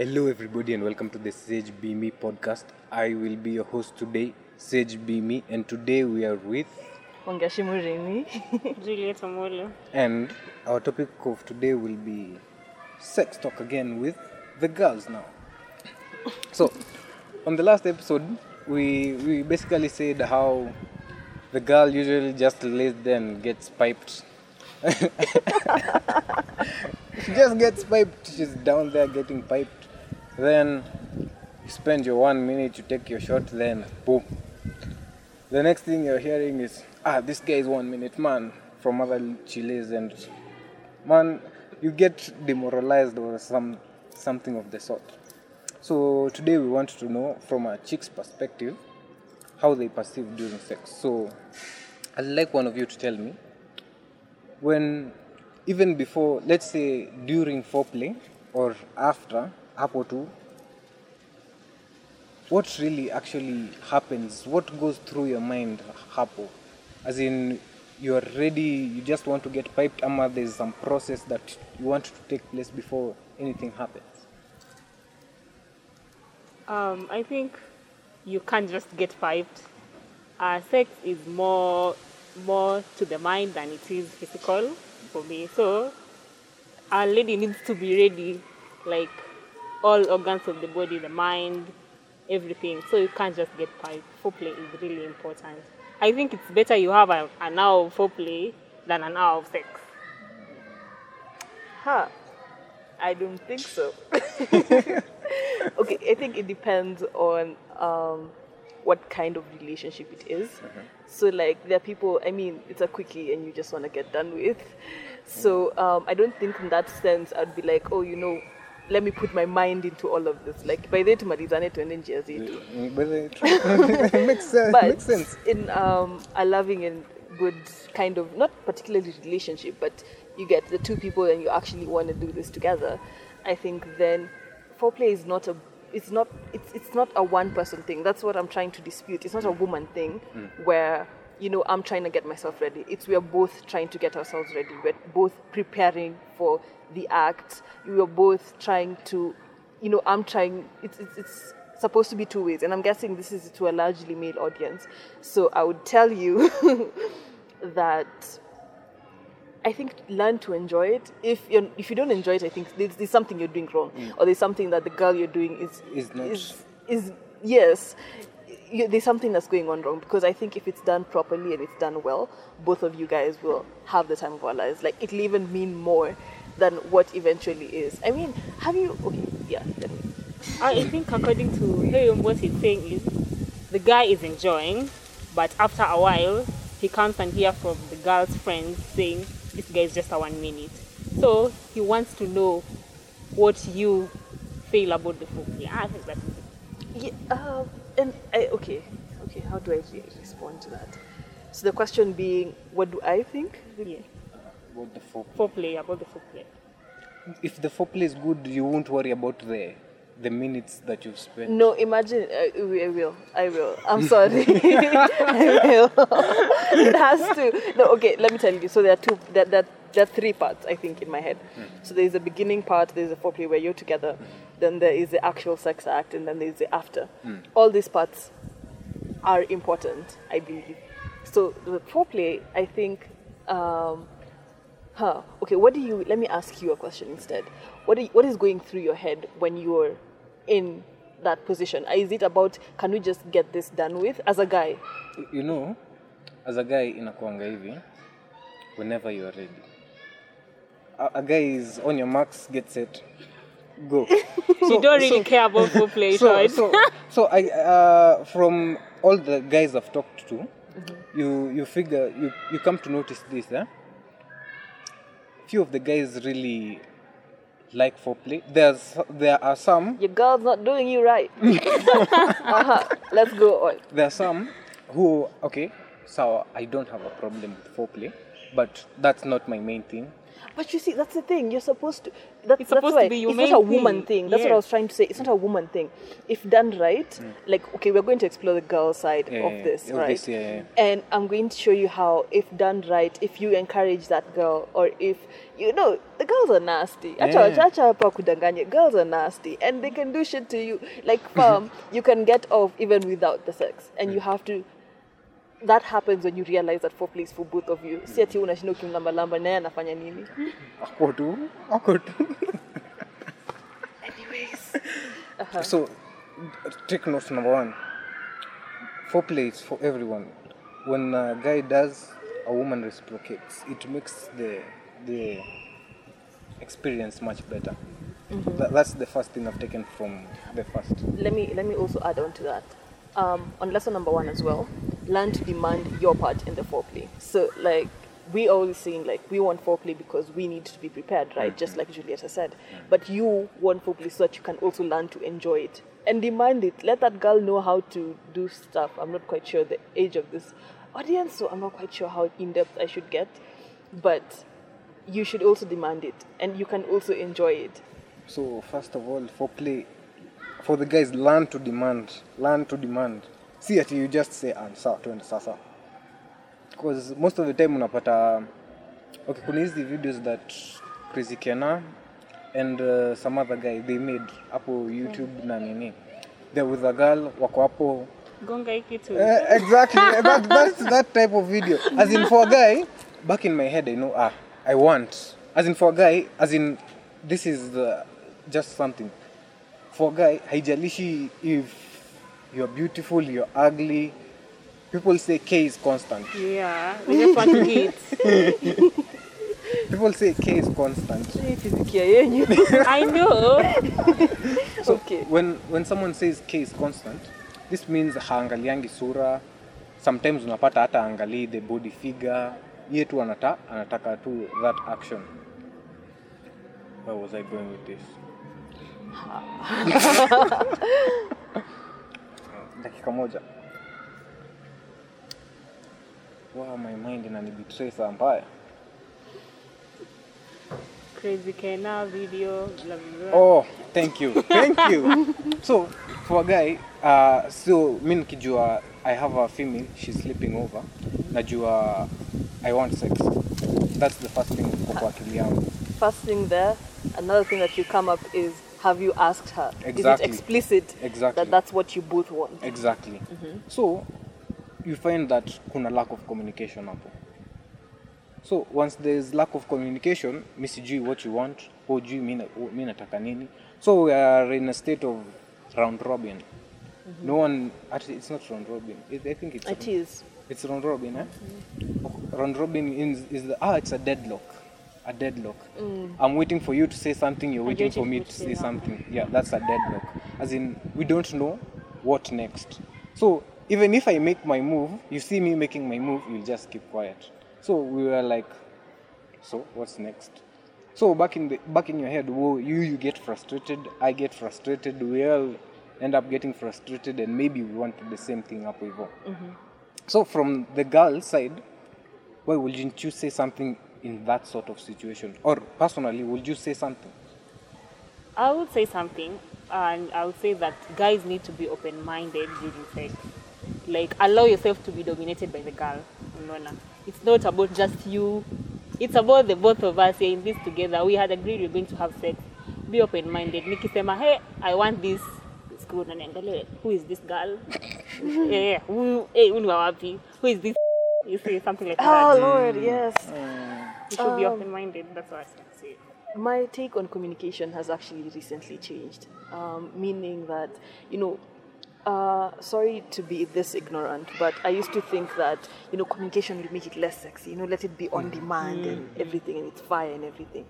Hello, everybody, and welcome to the Sage Be Me podcast. I will be your host today, Sage Be Me, and today we are with, Wangeci Murimi. Juliet Omolo. and our topic of today will be sex talk again with the girls now. So, on the last episode, we we basically said how the girl usually just lays there and gets piped. she just gets piped. She's down there getting piped. Then you spend your one minute, you take your shot, then boom. The next thing you're hearing is, ah, this guy is one minute man from other chiles, and man, you get demoralized or some something of the sort. So today we want to know from a chick's perspective how they perceive during sex. So I'd like one of you to tell me when even before let's say during foreplay or after hapo tu what really actually happens what goes through your mind hapo as in you're ready you just want to get piped ama there's some process that you want to take place before anything happens Um, I think you can't just get piped. Uh, sex is more more to the mind than it is physical for me. So a lady needs to be ready, like all organs of the body, the mind, everything. So you can't just get piped. Foreplay is really important. I think it's better you have a, an hour of foreplay than an hour of sex. Huh. I don't think so. okay, I think it depends on um, what kind of relationship it is. So, like, there are people, I mean, it's a quickie and you just want to get done with. So, um, I don't think in that sense I'd be like, oh, you know, let me put my mind into all of this. Like, by the tumalizane NNGS. But it makes sense but makes sense in um, a loving and good kind of not particularly relationship but you get the two people and you actually want to do this together i think then foreplay is not a it's not it's, it's not a one person thing that's what i'm trying to dispute it's not a woman thing where you know i'm trying to get myself ready. It's we are both trying to get ourselves ready. We're both preparing for the act. We are both trying to you know i'm trying it's it's, it's supposed to be two ways. And i'm guessing this is to a largely male audience. So i would tell you that I think learn to enjoy it. If you if you don't enjoy it, I think there's, there's something you're doing wrong, mm. or there's something that the girl you're doing is Is is, is yes. You, there's something that's going on wrong because I think if it's done properly and it's done well, both of you guys will have the time of our lives. Like it'll even mean more than what eventually is. I mean, have you? Okay, yeah. I think according to him, what he's saying is the guy is enjoying, but after a while, he comes and hear from the girl's friends saying this guy is just a one minute. So he wants to know what you feel about the folk. Yeah, I think that's Yeah, um, and I, okay, okay. How do I re- respond to that? So the question being, what do I think? yeah. about the foreplay. Foreplay about the foreplay. if the foreplay is good you won't worry about the the minutes that you've spent No, imagine. Uh, I will. I will. I'm sorry. I will. it has to. No, okay. Let me tell you. So there are two. That there, there are three parts. I think in my head. So there's the beginning part. There's the foreplay where you're together. Then there is the actual sex act, and then there's the after. All these parts are important, I believe. So the foreplay, I think. Um, huh. Okay. What do you? Let me ask you a question instead. What you, What is going through your head when you're in that position? Is it about can we just get this done with as a guy? you know as a guy in a inakuanga hivi whenever you are ready a, a guy is on your marks get set go you don't really care about foreplay, so, right? so, so I, uh, from all the guys I've talked to, you you figure you you come to notice this, yeah. Few of the guys really like foreplay. There's there are some Your girl's not doing you right. uh-huh. Let's go on. there are some who okay, so I don't have a problem with foreplay, but that's not my main thing. But you see, that's the thing. You're supposed to. that, It's that's supposed why to be your it's not a woman thing. thing. That's what I was trying to say. It's not a woman thing. If done right, like okay, we're going to explore the girl side Yeah, of yeah, this, of right? this, yeah, yeah. And I'm going to show you how, if done right, if you encourage that girl, or if you know the girls are nasty. Acha Yeah. acha hapa kudanganya. Girls are nasty, and they can do shit to you. Like um, you can get off even without the sex, and you have to that happens when you realize that four plays for both of you si ati unashinda ukimlambalamba naye anafanya nini Ako tu, ako tu. So, take note number one. four plays for everyone. When a guy does, a woman reciprocates. It makes the the experience much better. That, that's the first thing I've taken from the first. let me let me also add on to that. Um, on lesson number one as well, learn to demand your part in the foreplay. So like we always saying like we want foreplay because we need to be prepared, right? Mm-hmm. Just like Julieta said. Mm-hmm. But you want foreplay so that you can also learn to enjoy it and demand it. Let that girl know how to do stuff. I'm not quite sure the age of this audience, so I'm not quite sure how in depth I should get. But you should also demand it, and you can also enjoy it. So first of all, for play, for the guys, learn to demand. Learn to demand. See ati you just say ah, saa twende sasa. Because most of the time unapata okay, kuna hizi videos that Crazy Kena and uh, some other guy they made hapo YouTube na nini. They're with a girl wako hapo gonga hiki tu Eh, exactly. that, that's that type of video. As in for a guy, back in my head, I know, ah, I want. As in for a guy, as in, this is the, just something. For a guy, haijalishi if you're beautiful, you're ugly. People say K is constant. yeah we just want to hit People say K is constant. I know So Okay. when when someone says K is constant, this means haangaliangi sura. Sometimes unapata hata angalii the body figure. Ye tu anata, anataka tu that action. Where was I going with this? Dakika moja. Wow, my mind inanibetray saa mbaya. crazy kena video blah, blah, blah. Oh, thank you. Thank you. so, for a guy, uh, so mi nikijua I have a female, she's sleeping over. Najua I want sex. That's the first thing kwa akili yangu. First thing there, another thing that you come up is have you asked her? Is it explicit Exactly. that that's what you both want? Exactly. So, you find that kuna lack of communication hapo. So, once there's lack of communication, mi sijui what you want, hujui mi na- mi nataka nini. So, we are in a state of round robin. No one, actually, it's not round robin. It, I think it's It is. It's round robin, eh? Round robin is, is the ah, it's a deadlock. A deadlock. I'm waiting for you to say something. You're waiting for me to say something. Yeah, that's a deadlock. As in, we don't know what next. So even if I make my move, you see me making my move, you'll just keep quiet. So we were like, so what's next? So back in the back in your head, whoa, you you get frustrated, I get frustrated, we all end up getting frustrated, and maybe we want the same thing up with So from the girl side, why wouldn't you say something in that sort of situation? Or personally, would you say something? I would say something, and I would say that guys need to be open minded during sex. Like, allow yourself to be dominated by the girl. Unaona? It's not about just you, it's about the both of us here in this together. We had agreed we're going to have sex. Be open minded. Nikisema, hey, I want this. Screw unaniangalia, who is this girl? yeah, who, hey, huyu ni wa wapi? Who is this? You say something like that. Oh that. Lord, yes. Mm. You should be um, open minded. That's what I can say. My take on communication has actually recently changed, um, meaning that, you know, uh, sorry to be this ignorant, but I used to think that, you know, communication will make it less sexy, you know, let it be on demand and everything, and it's fire and everything.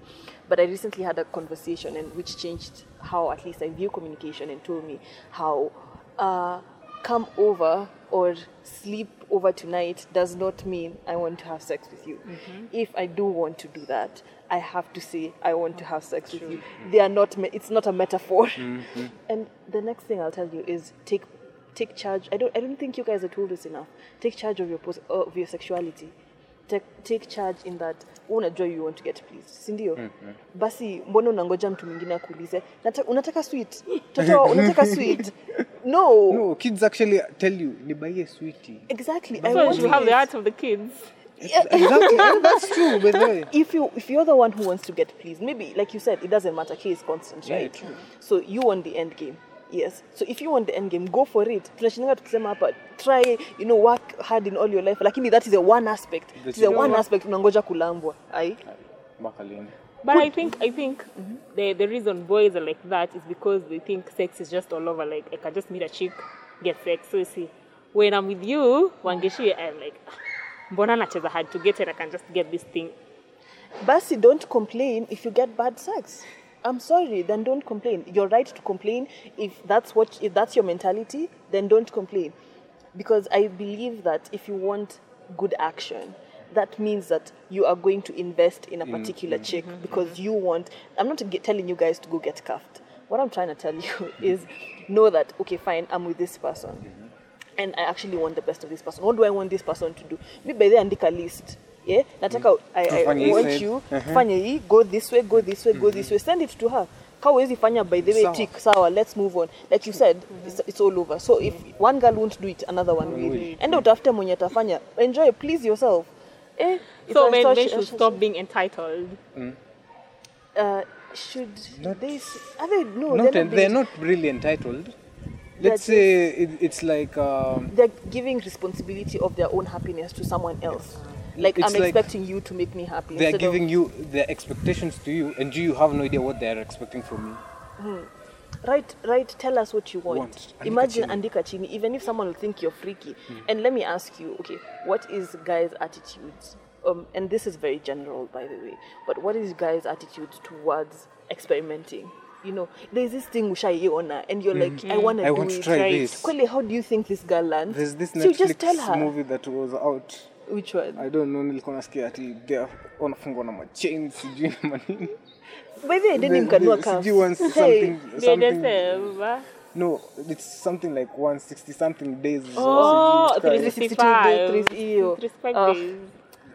But I recently had a conversation and which changed how at least I view communication and told me how uh, come over or sleep over tonight does not mean I want to have sex with you. Mm-hmm. If I do want to do that, I have to say I want to have sex with you. They are not. Me- it's not a metaphor. Mm-hmm. and the next thing I'll tell you is take take charge. I don't. I don't think you guys are told this enough. Take charge of your pos- of your sexuality. take, take charge in that unajua you want to get pleased si ndio mm-hmm. basi mbona unangoja mtu mwingine akuulize "Nata- unataka sweet toto unataka sweet no, No, kids actually tell you, nibaie sweetie. exactly I So want you have the heart of the kids. exactly. that's true, But if you if you're the one who wants to get pleased, maybe like you said, it doesn't matter. K is constant, Yeah, right? true. So you want the end game. Yes. So if you want the end game, go for it. Tunashindanga tukisema hapa try, you know, work hard in all your life. Lakini that is a one aspect. It is a one aspect unangoja kulambwa. Ai. Mpaka But I think I think the the reason boys are like that is because they think sex is just all over. Like I can just meet a chick, get sex. So you see, when I'm with you, Wangeci, I'm like, "Ah, mbona nacheza hard to get it. I can just get this thing. Basi don't complain if you get bad sex. I'm sorry, then don't complain. You're right to complain if that's what if that's your mentality, then don't complain. Because I believe that if you want good action, that means that you are going to invest in a particular chick because you want I'm not get, telling you guys to go get cuffed. What I'm trying to tell you is know that okay fine, I'm with this person and I actually want the best of this person. What do I want this person to do? Me by the andika list. Yeah, nataka I, I Fanya hii want side. you fanya hii go this way, go this way, go this way. Send it to her. Ka huwezi fanya by the way Sawa. tick sawa, let's move on. Like you said, it's, it's all over. So if one girl won't do it, another one will. End Enda utafute mwenye atafanya. Enjoy, please yourself. Eh, So I men, men should stop being entitled. Uh, should Not- they? Are they no? Not, they're not. they're not really entitled. Let's say it, it's like um, they're giving responsibility of their own happiness to someone else. Like I'm like expecting you to make me happy. they're instead of- giving you their expectations to you, and you have no idea what they're expecting from you. Right, right. Tell us what you want. Want. Imagine chini. andika chini. Even if someone will think you're freaky, hmm. and let me ask you, okay, what is guys' attitudes? Um, and this is very general, by the way. But what is guys' attitude towards experimenting? You know, there's this thing ushaiona, and you're hmm. like, I hmm. want to I do want to it. try right. this. Kweli, how do you think this girl lands? There's this so you just Netflix tell her movie that was out. which one. I don't know, nilikuwa nasikia ati they wanafungwa na machain sijui na manini. Didn't The- mkanua uh, No, it's something like 160 something days. Oh, 365. 365 hiyo. 365 Ah.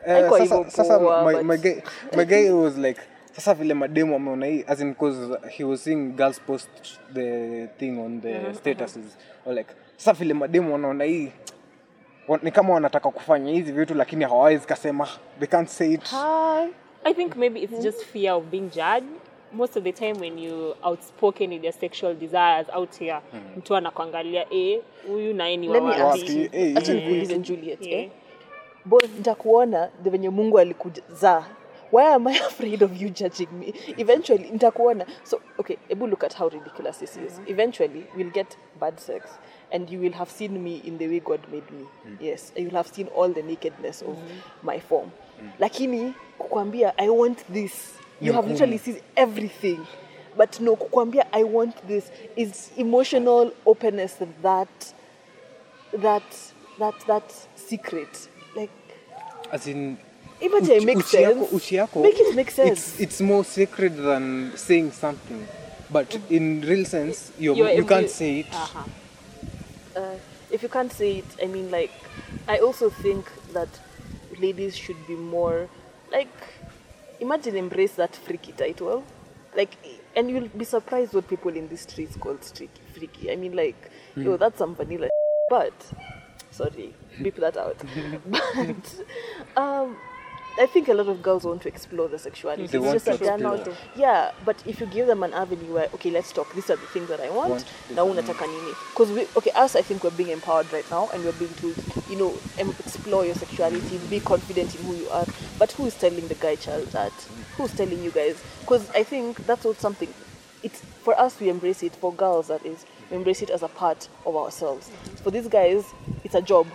Eh, sasa, sasa my, my, guy, my guy was like sasa vile mademu ameona hii as in cause he was seeing girls post the thing on the statuses or like sasa vile mademu wanaona hii ni kama wanataka kufanya hizi vitu lakini hawawezi kasema they can't say it Hi. I think maybe it's just fear of being judged. Most of the time when you outspoken with your sexual desires out here, mtu anakuangalia eh, huyu naye ni Let me wa ask wapi?" you. Eh, Acha hii- nikuulize Juliet, Yeah. eh? Boy, nitakuona the venye Mungu alikuzaa. Why am I afraid of you judging me? Eventually, nitakuona. So, okay, Ebu, look at how ridiculous this is. Eventually, we'll get bad sex, and you will have seen me in the way God made me. Yes, you will have seen all the nakedness of my form. Lakini kukwambia I want this. You have literally seen everything. But no, kukwambia I want this is emotional openness that that that that secret like as in imagine it uchi- makes uchi yako- sense uchi yako, make it make it's, sense it's more sacred than saying something but in real sense you're, You're you able- can't say it Uh-huh. uh, if you can't say it i mean like i also think that ladies should be more like imagine embrace that freaky title. Like and you'll be surprised what people in the streets call streak, freaky. I mean like yo that's some vanilla but sorry beep that out. But um I think a lot of girls want to explore their sexuality. They it's just that they're not. Yeah, but if you give them an avenue where, okay, let's talk. These are the things that I want. Want Now unataka nini? Because we, okay, us, I think we're being empowered right now, and we're being told, you know, explore your sexuality, be confident in who you are. But who is telling the guy child that? Who's telling you guys? Because I think that's what something. It's for us we embrace it. For girls, that is, embrace it as a part of ourselves. For these guys, it's a job.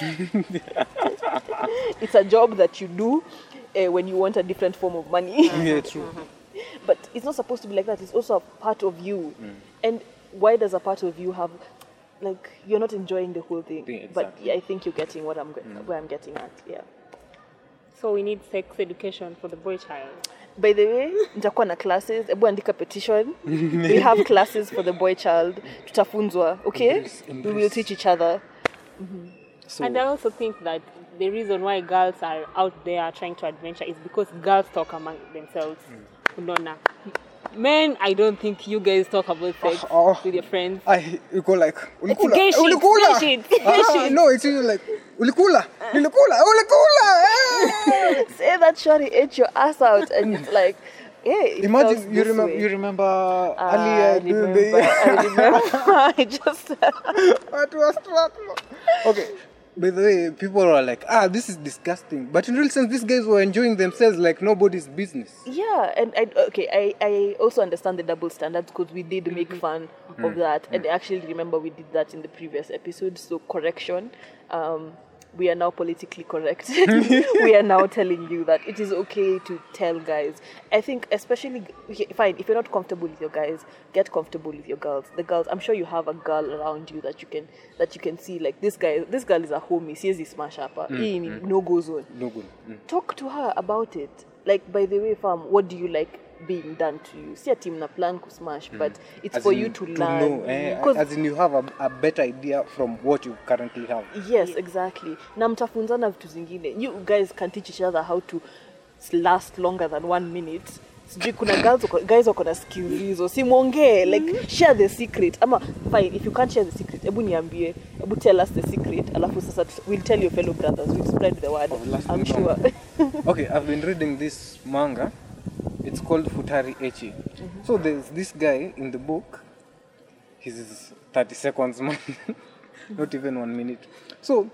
it's a job that you do uh, when you want a different form of money. yeah true but it's not supposed to be like that. It's also a part of you. And why does a part of you have, like, you're not enjoying the whole thing? Yeah, But yeah, I think you're getting what I'm, ge- where I'm getting at. Yeah. So we need sex education for the boy child. By the way, nitakuwa na classes. Ebu andika petition. we have classes for the boy child. Tutafunzwa, okay? Embrace- We will teach each other. Mhm. So And I also think that the reason why girls are out there trying to adventure is because girls talk among themselves. Unaona. Men, I don't think you guys talk about ah, sex Oh. with your friends. I you go like ulikula gay eh, shit, ulikula gay shit, ah, gay ah, shit. no it's usually like ulikula ulikula eh, ulikula eh. Say that shorty ate your ass out, and it's like, hey. It imagine you remember you remember I earlier remember. I the remember. I just. What was that? okay by the way people are like ah this is disgusting. But in real sense these guys were enjoying themselves like nobody's business. Yeah, and I okay, I, I also understand the double standards because we did make fun of that, and I actually remember we did that in the previous episode. So correction, um, we are now politically correct. we are now telling you that it is okay to tell guys. I think especially okay, fine if you're not comfortable with your guys, get comfortable with your girls. The girls, I'm sure you have a girl around you that you can that you can see like this guy. This girl is a homie. She is a smash up. Mm, no go zone no good Mm. talk to her about it. Like, by the way, fam, what do you like being done to you? See a team na plan ku smash, but it's As for in you to, to learn. eh, as in you have a, a better idea from what you currently have yes, exactly. Na mtafunzana vitu zingine. You guys can teach each other how to last longer than one minute. sijui kuna girls wako- guys wako na skills hizo simwongee like share the secret ama fine if you can't share the secret hebu niambie hebu tell us the secret alafu sasa we'll tell your fellow brothers we'll spread the word i'm sure okay, I've been reading this manga. It's called Futari Ecchi. So there's this guy in the book. He's 30 seconds man, not even one minute. So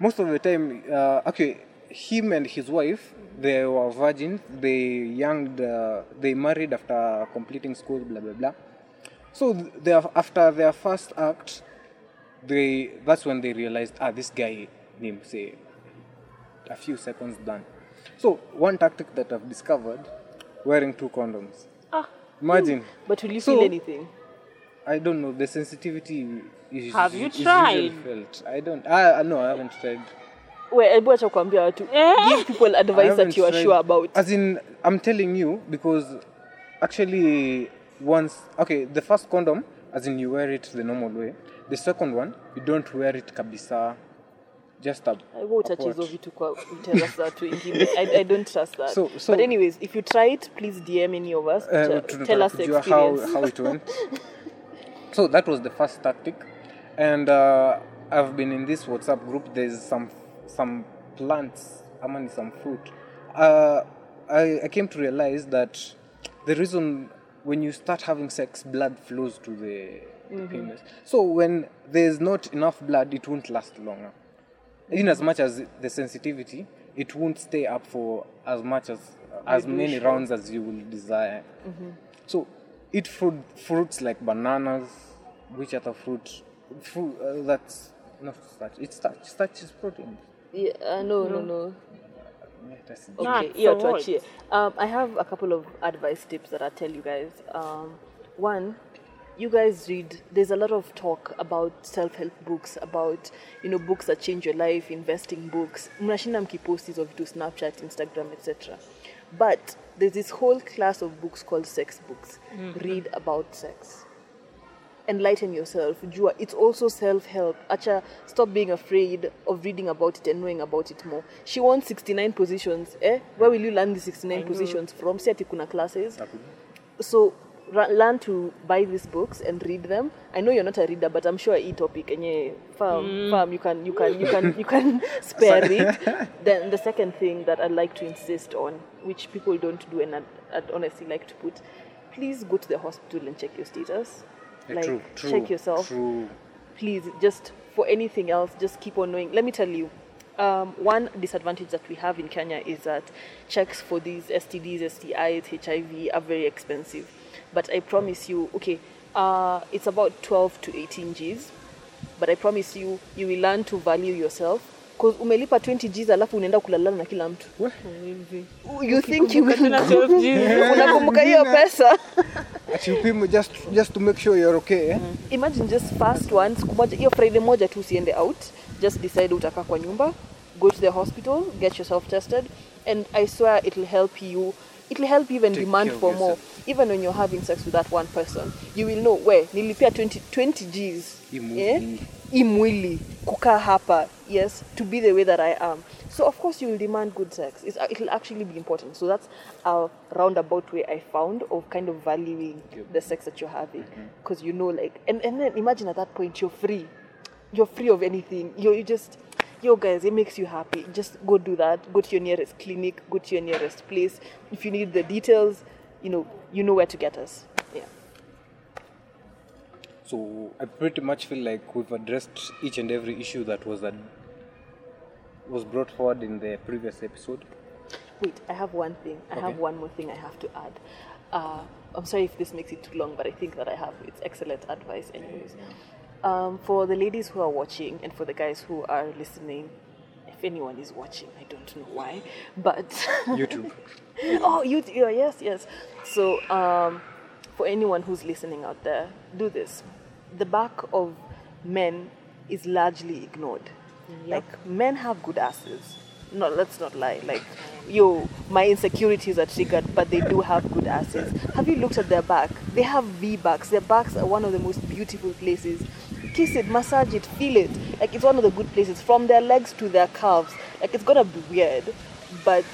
most of the time, uh, okay, him and his wife, they were virgins. They young, uh, they married after completing school, blah blah blah. So they are, after their first act, they that's when they realized ah this guy named say a few seconds done. So one tactic that I've discovered, wearing two condoms. Ah. Imagine. but will you So- feel anything I don't know the sensitivity is. Have you is tried? Felt. I don't. I no, I haven't tried. Wait, hebu acha kuambia watu Eh? give people advice that you are tried. sure about As in, I'm telling you because actually once okay, the first condom, as in you wear it the normal way. The second one, you don't wear it kabisa. Just a. Hizo what? vitu kwa mtandao za watu wengine I, i don't trust that So- so- but anyways if you try it please dm any of us Uh, tunataka tell us kujua how, how it went. so that was the first tactic, and uh, I've been in this WhatsApp group. There's some some plants, I mean some fruit. Uh, I, I came to realize that the reason when you start having sex, blood flows to the penis. So when there's not enough blood, it won't last longer. In as much as the sensitivity, it won't stay up for as much as as many rounds as you will desire. So eat fruit fruits like bananas. Which other fruit? Fruit uh, that's not starch. It's starch. Starch is protein. yeah, uh, no no no Yeah, that's it. Yeah, okay hiyo so what? um, i have a couple of advice tips that i tell you guys um, one you guys read there's a lot of talk about self-help books about you know books that change your life investing books. Mnashinda mkipost hizo vitu snapchat instagram etc but there's this whole class of books called sex books. Read about sex. Enlighten yourself. Jua it's also self-help. Acha stop being afraid of reading about it and knowing about it more. She wants 69 positions eh? Where will you learn the 69 positions from? Si ati kuna classes? So learn to buy these books and read them. I know you're not a reader but i'm sure e topic enye farm farm you can you can you can you can spare it. Then the second thing that i'd like to insist on which people don't do and I'd, I'd honestly like to put please go to the hospital and check your status. Yeah, like true, true, check yourself. True. please just for anything else just keep on knowing. Let me tell you um, one disadvantage that we have in kenya is that checks for these stds stis hiv are very expensive but i promise you okay uh, it's about 12 to 18 gs but i promise you you will learn to value yourself umelipa 20 gs alafu unaenda kulalana na kila mtu you think you Tena 12 Gs. unakumbuka hiyo pesa Achipime just just to make sure you're okay. Eh? imagine just fast one siku moja hiyo friday moja tu usiende out just decide utakaa kwa nyumba go to the hospital get yourself tested and i swear it'll help you it'll help even Take demand for yourself. more. Even when you're having sex with that one person, you will know where nilipia 20, 20 G's. Imwili. Eh? Imwili, kukaa hapa, yes, to be the way that I am. So of course you will demand good sex. It's, uh, it'll actually be important. So that's a roundabout way I found of kind of valuing the sex that you're having, because you know, like, and, and then imagine at that point you're free, you're free of anything. You you just, yo guys, it makes you happy. Just go do that. Go to your nearest clinic. Go to your nearest place. If you need the details, you know, you know where to get us. Yeah. So I pretty much feel like we've addressed each and every issue that was ad- was brought forward in the previous episode. Wait, I have one thing. I have one more thing I have to add. Uh, I'm sorry if this makes it too long, but I think that I have it's excellent advice, anyways. Um, for the ladies who are watching and for the guys who are listening, if anyone is watching, I don't know why, but YouTube. oh, you yeah, yes, yes. So, um, for anyone who's listening out there, do this. The back of men is largely ignored. Like men have good asses. No, let's not lie. Like, yo, my insecurities are triggered, but they do have good asses. Have you looked at their back? They have V backs. Their backs are one of the most beautiful places. Kiss it, massage it, feel it. Like it's one of the good places. From their legs to their calves. Like it's gonna be weird, but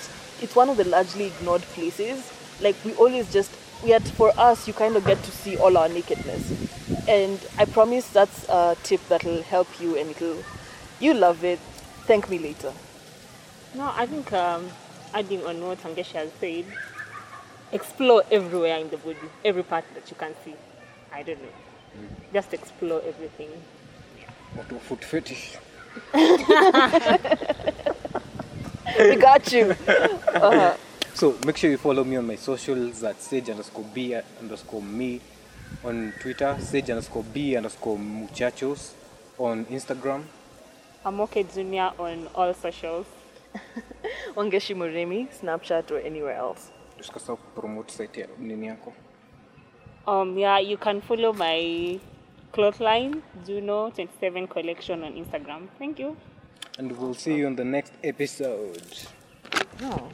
it's one of the largely ignored places. Like we always just yet for us you kind of get to see all our nakedness. And I promise that's a tip that'll help you and it'll you love it. Thank me later. No, I think um, adding on what Angesha has said, explore everywhere in the body, every part that you can see. I don't know. Just explore everything. What a foot fetish. We got you. So make sure you follow me on my socials at sage underscore b underscore me on Twitter, sage underscore b underscore muchachos on Instagram. I'm okay Junior on all socials. Wangeshi Murimi, Snapchat or anywhere else. Just kupromote site ya nini yako. Um, yeah, you can follow my cloth line, Juno 27 collection on Instagram. Thank you. And we'll see you on the next episode. No.